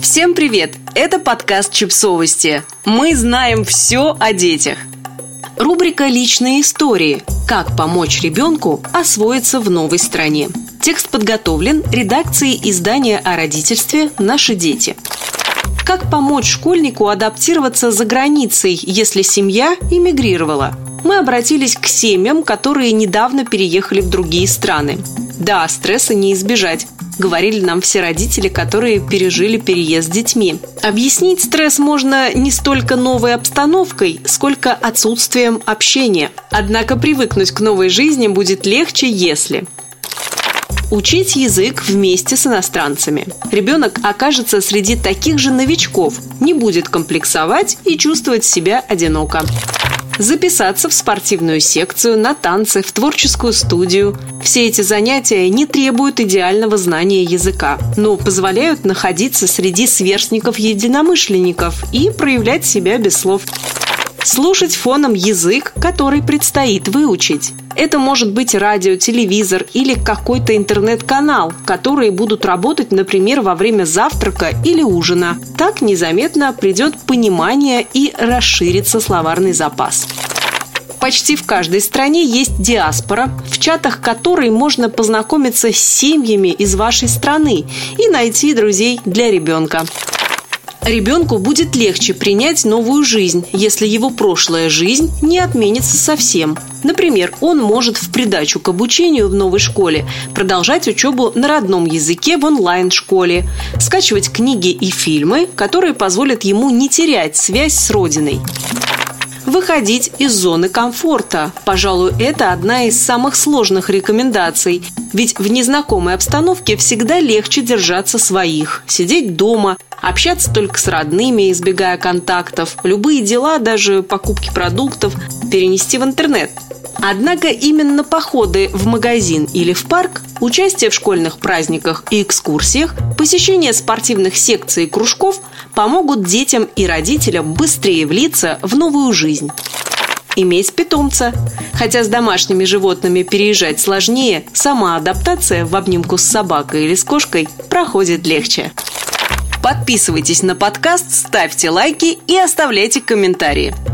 Всем привет! Это подкаст «Чипсовости». Мы знаем все о детях. Рубрика «Личные истории. Как помочь ребенку освоиться в новой стране». Текст подготовлен редакцией издания о родительстве «Наши дети». Как помочь школьнику адаптироваться за границей, если семья эмигрировала? Мы обратились к семьям, которые недавно переехали в другие страны. Да, стресса не избежать говорили нам все родители, которые пережили переезд с детьми. Объяснить стресс можно не столько новой обстановкой, сколько отсутствием общения. Однако привыкнуть к новой жизни будет легче, если Учить язык вместе с иностранцами. Ребенок окажется среди таких же новичков, не будет комплексовать и чувствовать себя одиноко записаться в спортивную секцию, на танцы, в творческую студию. Все эти занятия не требуют идеального знания языка, но позволяют находиться среди сверстников-единомышленников и проявлять себя без слов. Слушать фоном язык, который предстоит выучить. Это может быть радио, телевизор или какой-то интернет-канал, которые будут работать, например, во время завтрака или ужина. Так незаметно придет понимание и расширится словарный запас. Почти в каждой стране есть диаспора, в чатах которой можно познакомиться с семьями из вашей страны и найти друзей для ребенка. Ребенку будет легче принять новую жизнь, если его прошлая жизнь не отменится совсем. Например, он может в придачу к обучению в новой школе продолжать учебу на родном языке в онлайн-школе, скачивать книги и фильмы, которые позволят ему не терять связь с родиной выходить из зоны комфорта. Пожалуй, это одна из самых сложных рекомендаций. Ведь в незнакомой обстановке всегда легче держаться своих, сидеть дома, общаться только с родными, избегая контактов, любые дела, даже покупки продуктов, перенести в интернет – Однако именно походы в магазин или в парк, участие в школьных праздниках и экскурсиях, посещение спортивных секций и кружков помогут детям и родителям быстрее влиться в новую жизнь. Иметь питомца. Хотя с домашними животными переезжать сложнее, сама адаптация в обнимку с собакой или с кошкой проходит легче. Подписывайтесь на подкаст, ставьте лайки и оставляйте комментарии.